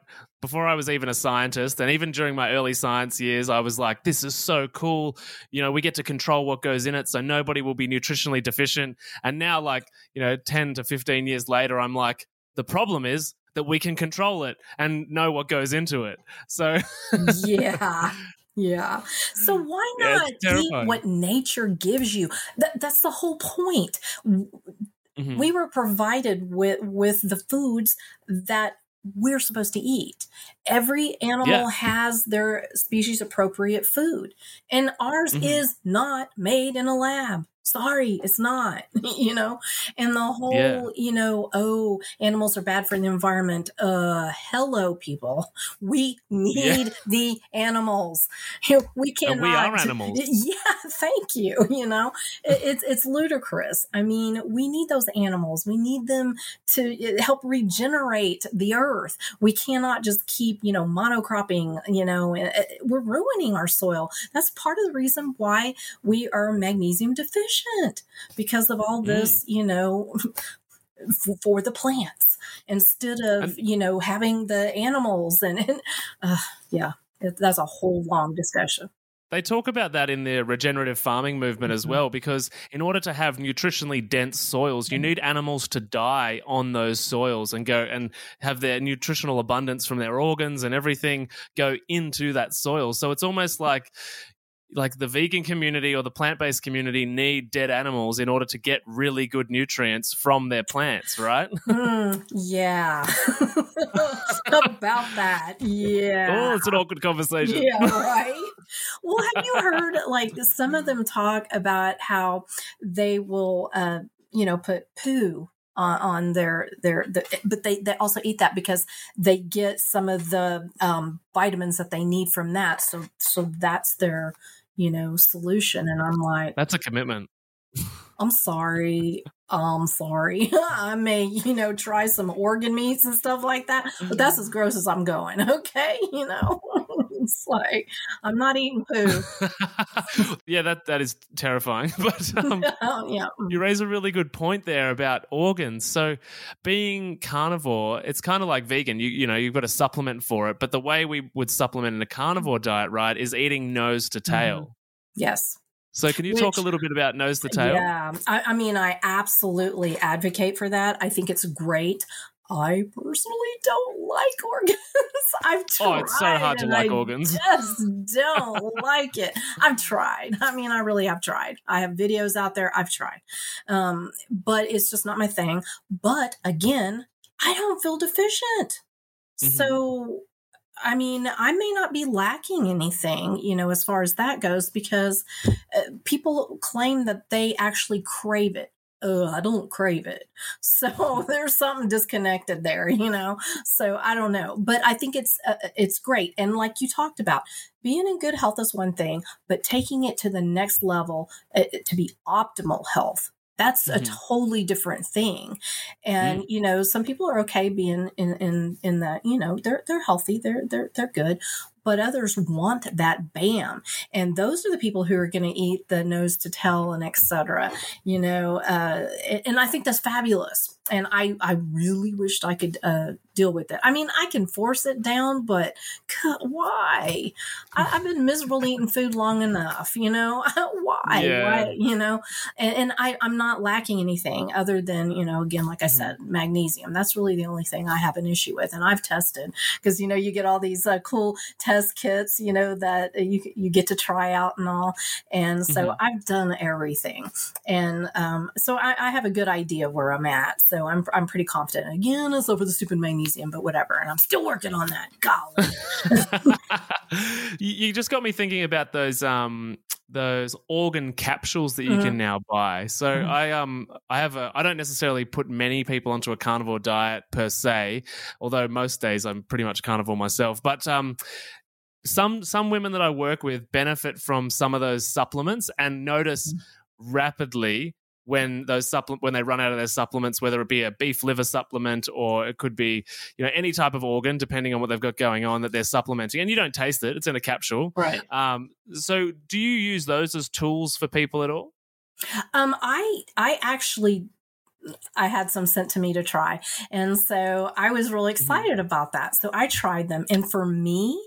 before I was even a scientist, and even during my early science years, I was like, this is so cool. You know, we get to control what goes in it, so nobody will be nutritionally deficient. And now, like, you know, 10 to 15 years later, I'm like, the problem is that we can control it and know what goes into it. So, <laughs> yeah. Yeah. So why not yeah, eat what nature gives you? That, that's the whole point. Mm-hmm. We were provided with with the foods that we're supposed to eat. Every animal yeah. has their species appropriate food, and ours mm-hmm. is not made in a lab sorry it's not <laughs> you know? And the whole yeah. you know oh animals are bad for the environment. Uh hello people. <laughs> We need yeah. the animals. <laughs> Uh, we cannot we are animals. Yeah thank you you know? It, it's it's ludicrous. I mean we need those animals. We need them to eh, help regenerate the earth. We cannot just keep you know monocropping you know eh, eh, we're ruining our soil. That's part of the reason why we are magnesium deficient efficient because of all this, mm. you know, <laughs> for the plants instead of, you know, having the animals and, and uh, yeah, that's a whole long discussion. They talk about that in the regenerative farming movement as mm-hmm. well, because in order to have nutritionally dense soils, you mm. need animals to die on those soils and go and have their nutritional abundance from their organs and everything go into that soil. So it's almost like like the vegan community or the plant-based community need dead animals in order to get really good nutrients from their plants right? <laughs> Mm, yeah. <laughs> About that yeah. Oh it's an awkward conversation. Yeah right? Well have you heard like some of them talk about how they will uh you know put poo on, on their their the, but they they also eat that because they get some of the um, vitamins that they need from that. So so that's their you know, solution. And I'm like, that's a commitment. I'm sorry. I'm sorry. <laughs> I may, you know, try some organ meats and stuff like that, but that's mm-hmm. as gross as I'm going. <laughs> Okay. You know, it's <laughs> like, I'm not eating poo. <laughs> yeah, that, that is terrifying. <laughs> But um, yeah. you raise a really good point there about organs. So being carnivore, it's kind of like vegan. You, you know, you've got a supplement for it. But the way we would supplement in a carnivore diet, right, is eating nose to tail. Mm-hmm. Yes. So, can you Which, talk a little bit about nose to tail? Yeah, I, I, mean, I absolutely advocate for that. I think it's great. I personally don't like organs. <laughs> I've tried. Oh, it's so hard to like I organs. Just don't <laughs> like it. I've tried. I mean, I really have tried. I have videos out there. I've tried, um, but it's just not my thing. But again, I don't feel deficient. Mm-hmm. So I mean, I may not be lacking anything, you know, as far as that goes, because uh, people claim that they actually crave it. Oh, I don't crave it. <laughs> So <laughs> there's something disconnected there, you know. So I don't know, but I think it's uh, it's great. And like you talked about, being in good health is one thing, but taking it to the next level uh, to be optimal health That's Mhm. a totally different thing. And you know, some people are okay being in in in that, you know, they're they're healthy, they're they're they're good, but others want that bam. And those are the people who are going to eat the nose to tail and etc. You know, uh, and I think that's fabulous. And I, I really wished I could uh, deal with it. I mean, I can force it down, but why? I, I've been miserable eating food long enough. You know, <laughs> why? Yeah. Why? You know, and, and I, I'm not lacking anything other than you know, again, like I said, magnesium. That's really the only thing I have an issue with, and I've tested because you know you get all these uh, cool test kits, you know, that you you get to try out and all, and so Mhm. I've done everything, and um, so I, I have a good idea where I'm at. So I'm I'm pretty confident. Again, it's over the stupid magnesium, but whatever, and I'm still working on that. Golly. <laughs> <laughs> you, you just got me thinking about those um those organ capsules that you Mhm. can now buy. So Mhm. I um I have a I don't necessarily put many people onto a carnivore diet per se, although most days I'm pretty much carnivore myself. But um some some women that I work with benefit from some of those supplements and notice rapidly when those supplement when they run out of their supplements, whether it be a beef liver supplement or it could be you know any type of organ, depending on what they've got going on that they're supplementing, and you don't taste it; it's in a capsule. Right. Um, so, do you use those as tools for people at all? Um, I I actually I had some sent to me to try, and so I was really Mm-hmm. excited about that. So I tried them, and for me.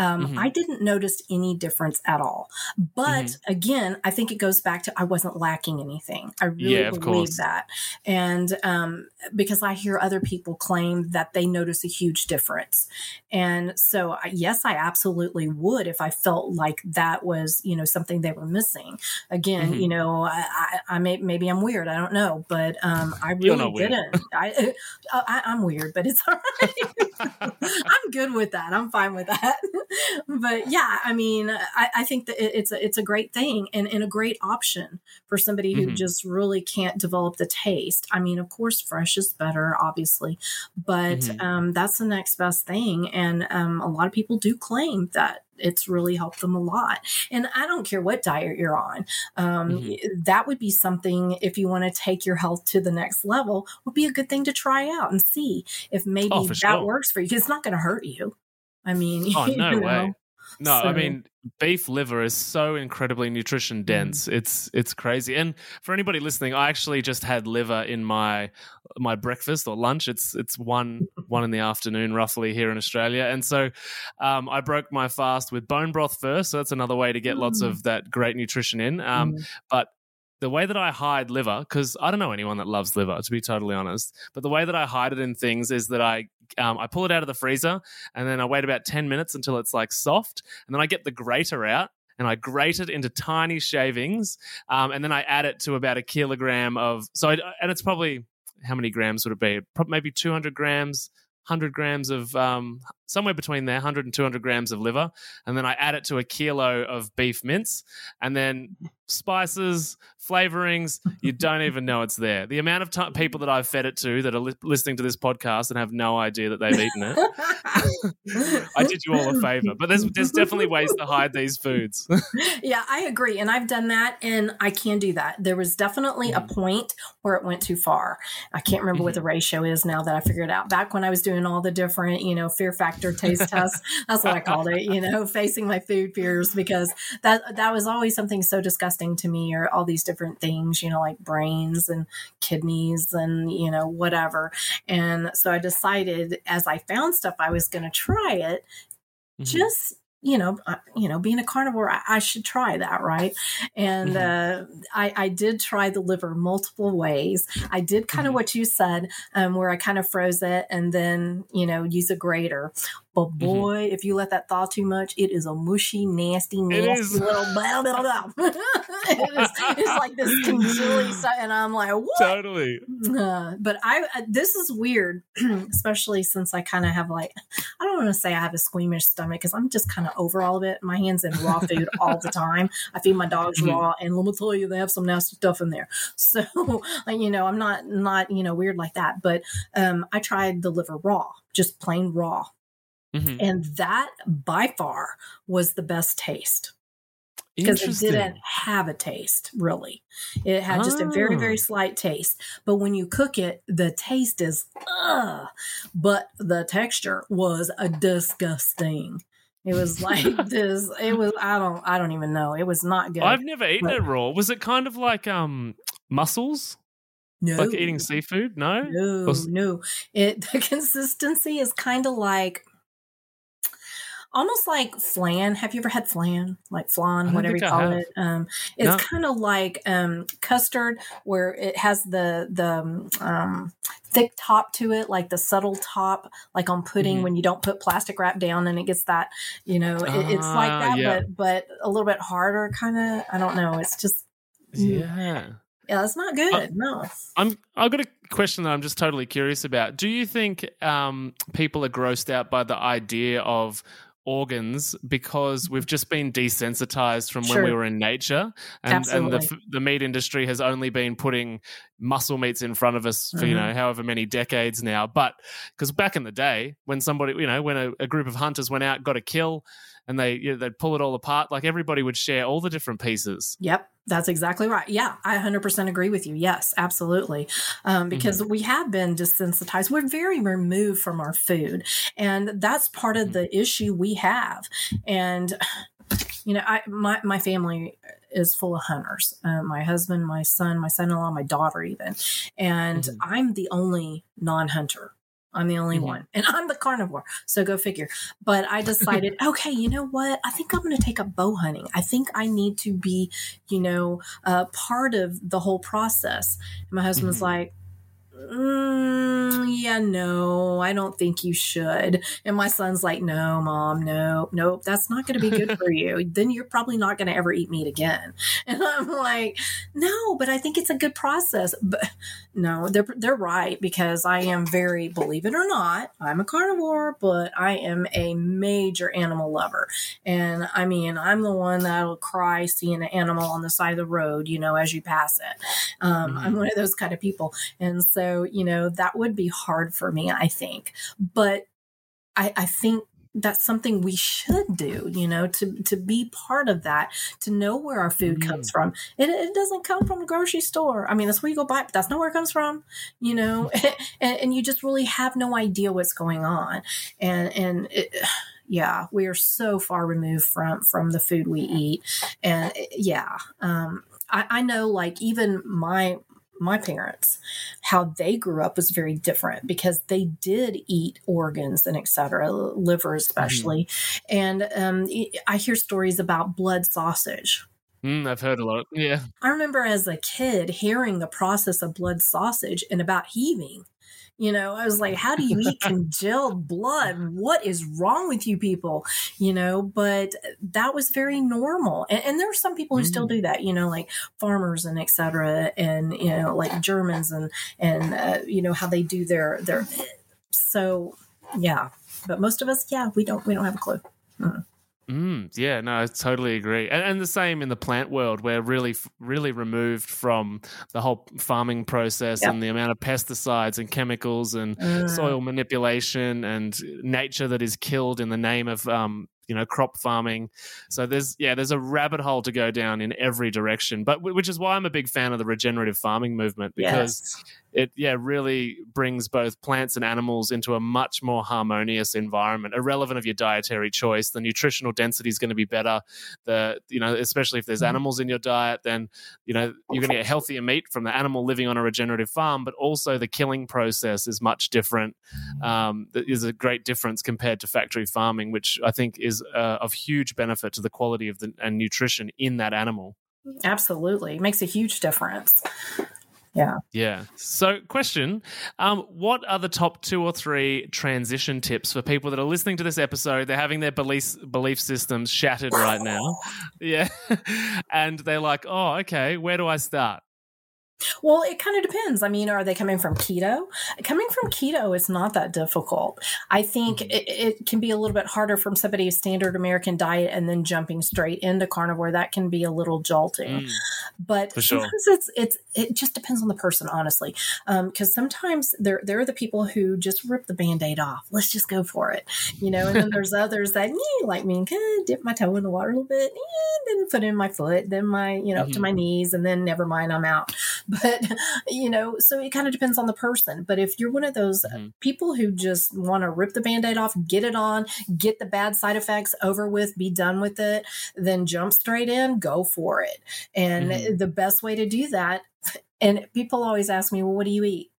Um, Mhm. I didn't notice any difference at all. But Mm-hmm. again, I think it goes back to I wasn't lacking anything. I really Yeah, believe course. that. And um, because I hear other people claim that they notice a huge difference. And so, I- yes, I absolutely would if I felt like that was, you know, something they were missing. Again, Mhm. you know, I, I, I may, maybe I'm weird. I don't know, but um, I really didn't. I, <laughs> uh, I, I'm weird, but it's <laughs> all right. <laughs> I'm good with that. I'm fine with that. But yeah, I mean, I, I think that it, it's a, it's a great thing and, and a great option for somebody who Mhm. just really can't develop the taste. I mean, of course, fresh is better, obviously, but Mhm. um, that's the next best thing. And um, a lot of people do claim that it's really helped them a lot. And I don't care what diet you're on. Um, Mhm. That would be something if you want to take your health to the next level, would be a good thing to try out and see if maybe Oh, that sure. works for you. It's not going to hurt you. I mean, Oh <laughs> no know. way! No, I mean beef liver is so incredibly Mm. nutrition dense. It's it's crazy. And for anybody listening, I actually just had liver in my my breakfast or lunch. It's it's one <laughs> one in the afternoon roughly here in Australia, and so um, I broke my fast with bone broth first. So that's another way to get lots Mm. of that great nutrition in. Um, Mm. But the way that I hide liver, because I don't know anyone that loves liver, to be totally honest. But the way that I hide it in things is that I um, I pull it out of the freezer and then I wait about ten minutes until it's like soft, and then I get the grater out and I grate it into tiny shavings, um, and then I add it to about a kilogram of so I, and it's probably how many grams would it be? Maybe two hundred grams. 100 grams of um, somewhere between there 100 and 200 grams of liver and then i add it to a kilo of beef mince and then spices flavorings you don't even know it's there the amount of ti people that i've fed it to that are li- listening to this podcast and have no idea that they've eaten it <laughs> i did you all a favor but there's, there's definitely ways to hide these foods <laughs> yeah, I agree. And I've done that and I can do that. There was definitely a mm-hmm. point where it went too far. I can't remember what the mm-hmm. ratio is now that I figured it out. Back when I was doing all the different, you know, fear factor taste test. That's what I called it, you know, facing my food fears because that that was always something so disgusting to me or all these different things, you know, like brains and kidneys and, you know, whatever. And so I decided as I found stuff I was going to try it Mhm. just you know you know being a carnivore i, I should try that right? And uh, I, I did try the liver multiple ways. I did kind of Mhm. what you said um, where i kind of froze it and then you know use a grater but boy if you let that thaw too much it is a mushy nasty nasty little blah, blah, blah. <laughs> it is, it's like this congealy <laughs> stuff and i'm like what totally uh, but I uh, this is weird, <clears throat> especially since I kind of have like I don't want to say I have a squeamish stomach because I'm just kind of over all of it. My hands in raw food all the time. I feed my dogs Mhm. raw, and let me tell you, they have some nasty stuff in there. <laughs> So you know, I'm not not you know weird like that. But um, I tried the liver raw, just plain raw, Mhm. and that by far was the best taste. because it didn't have a taste really it had just a very very Oh. slight taste but when you cook it the taste is uh but the texture was a disgusting it was like <laughs> this it was i don't i don't even know it was not good I've never eaten But- it raw. Was it kind of like um mussels? no Like eating seafood? No? no Was- no it <laughs> the consistency is kind of like almost like flan have you ever had flan like flan whatever you call it um it's No. kind of like um custard where it has the the um thick top to it like the subtle top like on pudding Mhm. when you don't put plastic wrap down and it gets that you know it, it's like Ah, that yeah. but but a little bit harder kind of i don't know it's just Yeah. yeah it's not good no I'm I've got a question that I'm just totally curious about. Do you think um, people are grossed out by the idea of organs because we've just been desensitized from when we were in nature. And and the the meat industry has only been putting muscle meats in front of us for you Mhm. know however many decades now. But because back in the day when somebody you know when a, a group of hunters went out got a kill and they you know, they'd pull it all apart like everybody would share all the different pieces Yep, that's exactly right. Yeah, I 100% agree with you. Yes, absolutely. Um, because we have been desensitized. We're very removed from our food. And that's part of the issue we have. And, you know, I my, my family is full of hunters. Uh, my husband, my son, my son in law, my daughter, even. And Mhm. I'm the only non hunter. I'm the only Mhm. one. And I'm the carnivore. So go figure. But I decided, <laughs> okay, you know what? I think I'm going to take up bow hunting. I think I need to be, you know, uh, part of the whole process. And my husband's Mhm. like, mm, yeah, no, I don't think you should. And my son's like, no, mom, no, nope, that's not going to be good <laughs> for you. Then you're probably not going to ever eat meat again. <laughs> And I'm like, no, but I think it's a good process. But no, they're they're right because I am very, believe it or not, I'm a carnivore, but I am a major animal lover. And I mean, I'm the one that'll cry seeing an animal on the side of the road, you know, as you pass it. Um, Mhm. I'm one of those kind of people. And so, you know, that would be hard for me, I think. But I, I think that's something we should do, you know, to to be part of that, to know where our food Mm. comes from. It, it doesn't come from the grocery store. I mean, that's where you go buy, but that's not where it comes from, you know, <laughs> <laughs> and, and you just really have no idea what's going on. And and it, <sighs> yeah, we are so far removed from from the food we eat, and eh, yeah, um, I, I know like even my my parents how they grew up was very different because they did eat organs and etc liver especially. And um, i hear stories about blood sausage. Mm, i've heard a lot. Yeah. I remember as a kid hearing the process of blood sausage and about heaving you know i was like how do you eat congealed blood? What is wrong with you people? You know but that was very normal and, and there are some people who still Mm. do that you know like farmers and etc and you know like germans and and uh, you know how they do their their so yeah but most of us yeah we don't we don't have a clue. Mm, yeah, no, I totally agree. And, and the same in the plant world, we're really, really removed from the whole farming process Yep. and the amount of pesticides and chemicals and Mm. soil manipulation and nature that is killed in the name of, um, you know, crop farming. So there's, yeah, there's a rabbit hole to go down in every direction. But which is why I'm a big fan of the regenerative farming movement because yes it yeah really brings both plants and animals into a much more harmonious environment irrelevant of your dietary choice. The nutritional density is going to be better. The you know especially if there's Mhm. animals in your diet then you know you're going to get healthier meat from the animal living on a regenerative farm but also the killing process is much different um, that is a great difference compared to factory farming which i think is uh, of huge benefit to the quality of the and nutrition in that animal. Absolutely. It makes a huge difference Yeah. Yeah. So, question um, What are the top two or three transition tips for people that are listening to this episode? They're having their belief, belief systems shattered right now. <laughs> Yeah. <laughs> and they're like, oh, okay, where do I start? Well, it kind of depends. I mean, are they coming from keto? Coming from keto is not that difficult. I think mm-hmm. it, it, can be a little bit harder from somebody's standard American diet and then jumping straight into carnivore. That can be a little jolting. Mm, but sometimes sure. it's it's it just depends on the person, honestly. Because um, sometimes there there are the people who just rip the band-aid off. Let's just go for it, you know. And then <laughs> there's others that like me, of dip my toe in the water a little bit, and then put in my foot, then my you know mm-hmm. up to my knees, and then never mind, I'm out but you know so it kind of depends on the person but if you're one of those mm-hmm. people who just want to rip the band-aid off get it on get the bad side effects over with be done with it then jump straight in go for it and mm-hmm. the best way to do that and people always ask me well what do you eat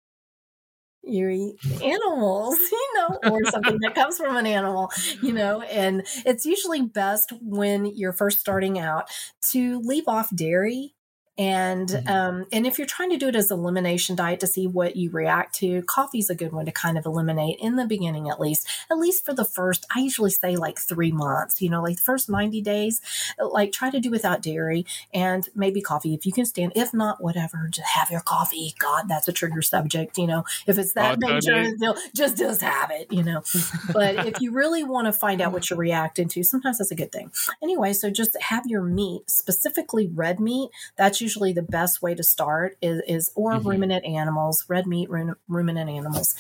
you eat animals, <laughs> you know, or something that comes from an animal, you know, and it's usually best when you're first starting out to leave off dairy and mm-hmm. um, and if you're trying to do it as an elimination diet to see what you react to, coffee's a good one to kind of eliminate in the beginning at least. At least for the first, I usually say like three months. You know, like the first 90 days, like try to do without dairy and maybe coffee if you can stand. If not, whatever, just have your coffee. God, that's a trigger subject. You know, if it's that oh, major, just just have it. You know, <laughs> but if you really want to find out what you're reacting to, sometimes that's a good thing. Anyway, so just have your meat, specifically red meat. That's usually usually the best way to start is, is or mm-hmm. ruminant animals, red meat ruminant animals,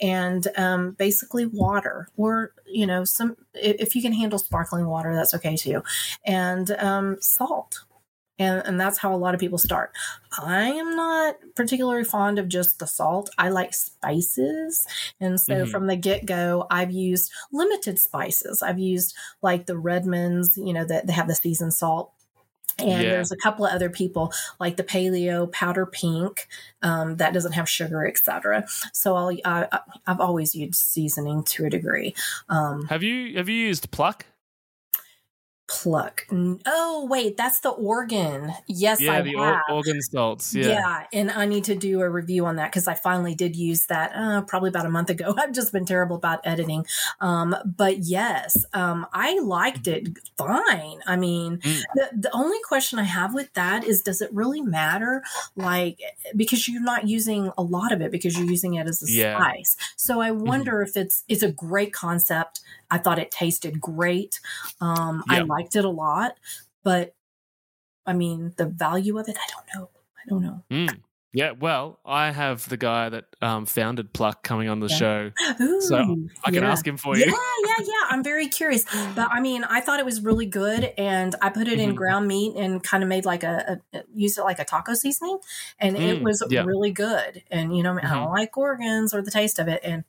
and um, basically water or you know some if you can handle sparkling water, that's okay too, and um, salt. And, and that's how a lot of people start. I am not particularly fond of just the salt. I like spices. And so mm-hmm. from the get go, I've used limited spices. I've used like the Redmonds, you know, that they have the seasoned salt and yeah. there's a couple of other people like the paleo powder pink um, that doesn't have sugar etc so I'll, I, have always used seasoning to a degree. Um, have you have you used pluck pluck. Oh, wait, that's the organ. Yes, yeah, I the have. Or- organ salts. Yeah. yeah, and I need to do a review on that because I finally did use that uh, probably about a month ago. <laughs> I've just been terrible about editing, um, but yes, um, I liked it fine. I mean, mm. the the only question I have with that is, does it really matter? Like, because you're not using a lot of it because you're using it as a yeah. spice. So I mm-hmm. wonder mm. if it's it's a great concept. I thought it tasted great. Um, I liked it a lot, but I mean, the value of it, I don't know. I don't know. Mm. Yeah, well, I have the guy that um, founded Pluck coming on the yeah. show, Ooh, so I can yeah. ask him for you. Yeah, yeah, yeah. I'm very curious, but I mean, I thought it was really good, and I put it in mm-hmm. ground meat and kind of made like a, a, used it like a taco seasoning, and mm, it was yeah. really good. And you know, mm-hmm. I don't like organs or the taste of it, and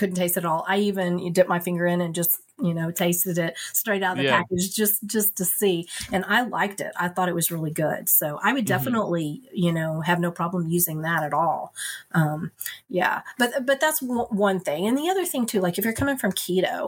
couldn't taste it all. I even dipped my finger in and just you know tasted it straight out of the yeah. package just just to see and i liked it i thought it was really good so i would mm-hmm. definitely mm-hmm. you know have no problem using that at all um yeah but but that's w- one thing and the other thing too like if you're coming from keto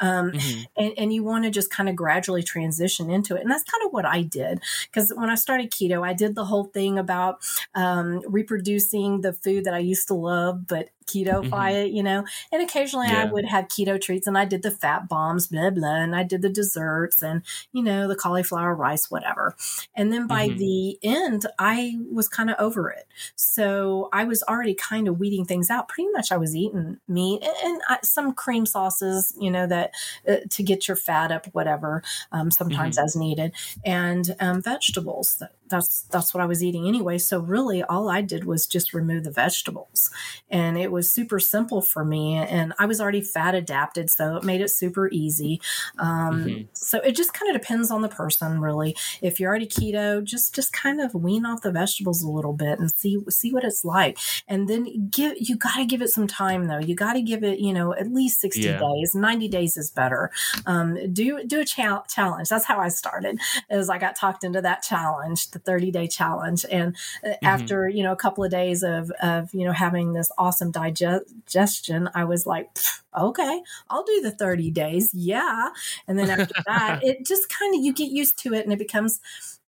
um mm-hmm. and, and you want to just kind of gradually transition into it and that's kind of what i did because when i started keto i did the whole thing about um reproducing the food that i used to love but keto mm-hmm. it, you know and occasionally yeah. i would have keto treats and i did the fat bomb bombs, blah, blah. And I did the desserts and, you know, the cauliflower rice, whatever. And then by mm-hmm. the end, I was kind of over it. So I was already kind of weeding things out. Pretty much I was eating meat and, and I, some cream sauces, you know, that uh, to get your fat up, whatever, um, sometimes mm-hmm. as needed, and um, vegetables. That's that's what I was eating anyway. So really, all I did was just remove the vegetables, and it was super simple for me. And I was already fat adapted, so it made it super easy. Um, mm-hmm. So it just kind of depends on the person, really. If you're already keto, just just kind of wean off the vegetables a little bit and see see what it's like. And then give you got to give it some time though. You got to give it you know at least sixty yeah. days. Ninety days is better. Um, do do a cha- challenge. That's how I started. Is I got talked into that challenge, the thirty day challenge, and uh, mm-hmm. after you know a couple of days of of you know having this awesome digestion, I was like okay, I'll do the 30 days. Yeah. And then after <laughs> that, it just kind of, you get used to it and it becomes,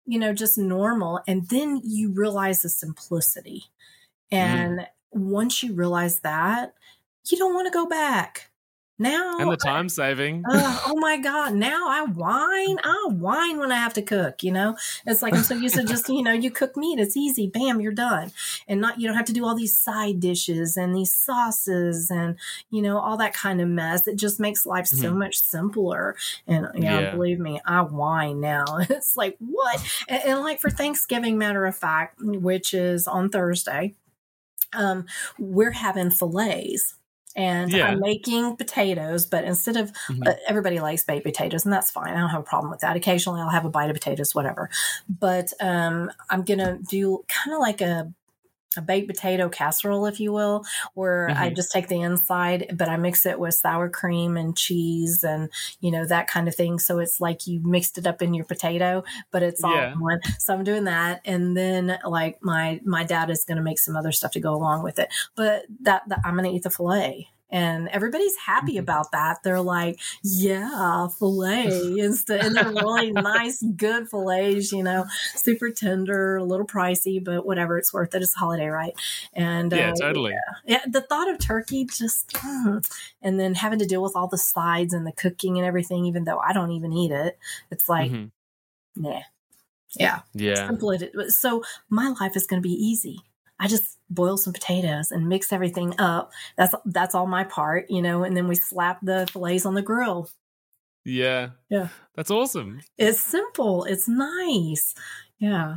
you know, just normal. And then you realize the simplicity. Mm. And mm. once you realize that, you don't want to go back Now and the time saving. Uh, oh my god! Now I whine. I whine when I have to cook. You know, it's like I'm so used to just you know you cook meat. It's easy. Bam, you're done, and not you don't have to do all these side dishes and these sauces and you know all that kind of mess. It just makes life mm-hmm. so much simpler. And yeah, yeah, believe me, I whine now. <laughs> it's like what? And, and like for Thanksgiving, matter of fact, which is on Thursday, um, we're having fillets and yeah. I'm making potatoes, but instead of mm-hmm. uh, everybody likes baked potatoes, and that's fine. I don't have a problem with that. Occasionally, I'll have a bite of potatoes, whatever. But um, I'm gonna do kind of like a a baked potato casserole, if you will, where mm-hmm. I just take the inside, but I mix it with sour cream and cheese and, you know, that kind of thing. So it's like you mixed it up in your potato, but it's all yeah. one. So I'm doing that. And then like my, my dad is going to make some other stuff to go along with it, but that, that I'm going to eat the filet and everybody's happy mm-hmm. about that. They're like, yeah, filet <laughs> instead, and they're really nice, good fillets, you know, super tender, a little pricey, but whatever, it's worth it. It's a holiday, right? And yeah, uh, totally. Yeah. yeah, the thought of turkey just, mm, and then having to deal with all the sides and the cooking and everything, even though I don't even eat it, it's like, mm-hmm. nah. Yeah. Yeah. Simple. So my life is going to be easy. I just boil some potatoes and mix everything up. That's that's all my part, you know, and then we slap the fillets on the grill. Yeah. Yeah. That's awesome. It's simple. It's nice. Yeah.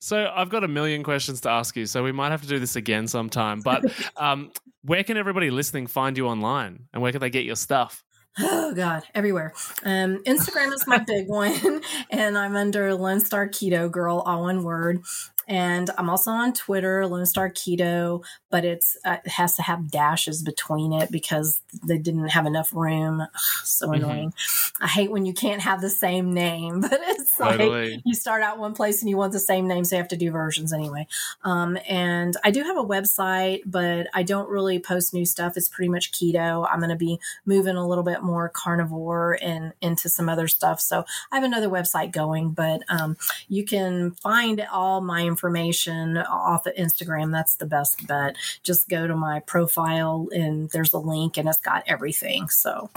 So I've got a million questions to ask you, so we might have to do this again sometime. But <laughs> um, where can everybody listening find you online, and where can they get your stuff? Oh God, everywhere. Um, Instagram is my <laughs> big one, and I'm under Lone Star Keto Girl, all one word. And I'm also on Twitter, Lone Star Keto, but it's uh, it has to have dashes between it because they didn't have enough room. Ugh, so mm-hmm. annoying. I hate when you can't have the same name, <laughs> but it's totally. like you start out one place and you want the same name, so you have to do versions anyway. Um, and I do have a website, but I don't really post new stuff. It's pretty much keto. I'm going to be moving a little bit more carnivore and into some other stuff. So I have another website going, but um, you can find all my information off of Instagram, that's the best bet. Just go to my profile and there's a link and it's got everything. So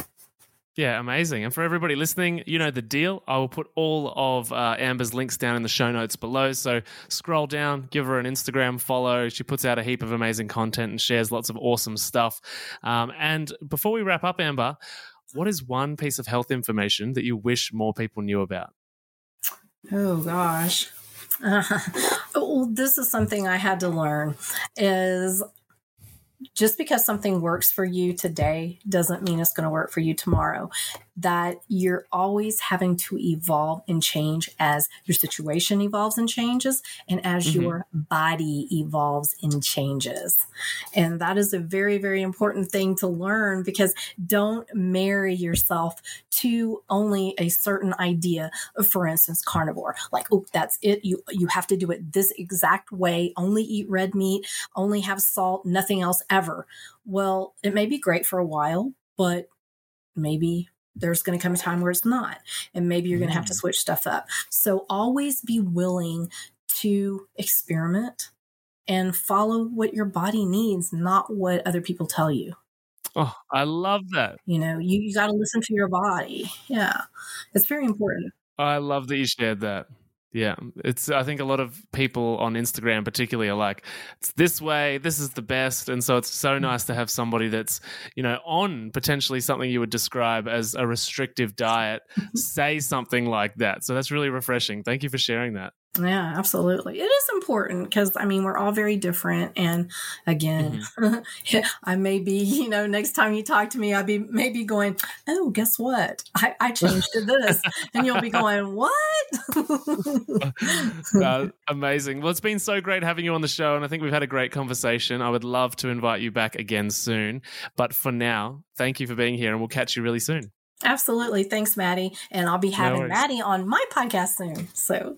yeah, amazing. And for everybody listening, you know the deal. I will put all of uh, Amber's links down in the show notes below. So scroll down, give her an Instagram follow. She puts out a heap of amazing content and shares lots of awesome stuff. Um, and before we wrap up, Amber, what is one piece of health information that you wish more people knew about? Oh, gosh. Uh, <laughs> Oh, this is something I had to learn is just because something works for you today doesn't mean it's going to work for you tomorrow that you're always having to evolve and change as your situation evolves and changes and as mm-hmm. your body evolves and changes. And that is a very, very important thing to learn because don't marry yourself to only a certain idea of, for instance, carnivore. Like, oh, that's it. You, you have to do it this exact way. Only eat red meat, only have salt, nothing else ever. Well, it may be great for a while, but maybe there's going to come a time where it's not. And maybe you're going to have to mm. switch stuff up. So always be willing to experiment and follow what your body needs, not what other people tell you. Oh, I love that. You know, you, you got to listen to your body. Yeah. It's very important. I love that you shared that. Yeah, it's. I think a lot of people on Instagram, particularly, are like, "It's this way. This is the best." And so it's so nice to have somebody that's, you know, on potentially something you would describe as a restrictive diet, <laughs> say something like that. So that's really refreshing. Thank you for sharing that. Yeah, absolutely. It is important because I mean we're all very different, and again, mm-hmm. <laughs> I may be you know next time you talk to me, I'll be maybe going, oh, guess what? I, I changed to this, and you'll be going, what? <laughs> uh, amazing. Well, it's been so great having you on the show, and I think we've had a great conversation. I would love to invite you back again soon, but for now, thank you for being here, and we'll catch you really soon. Absolutely. Thanks, Maddie. And I'll be having no Maddie on my podcast soon. So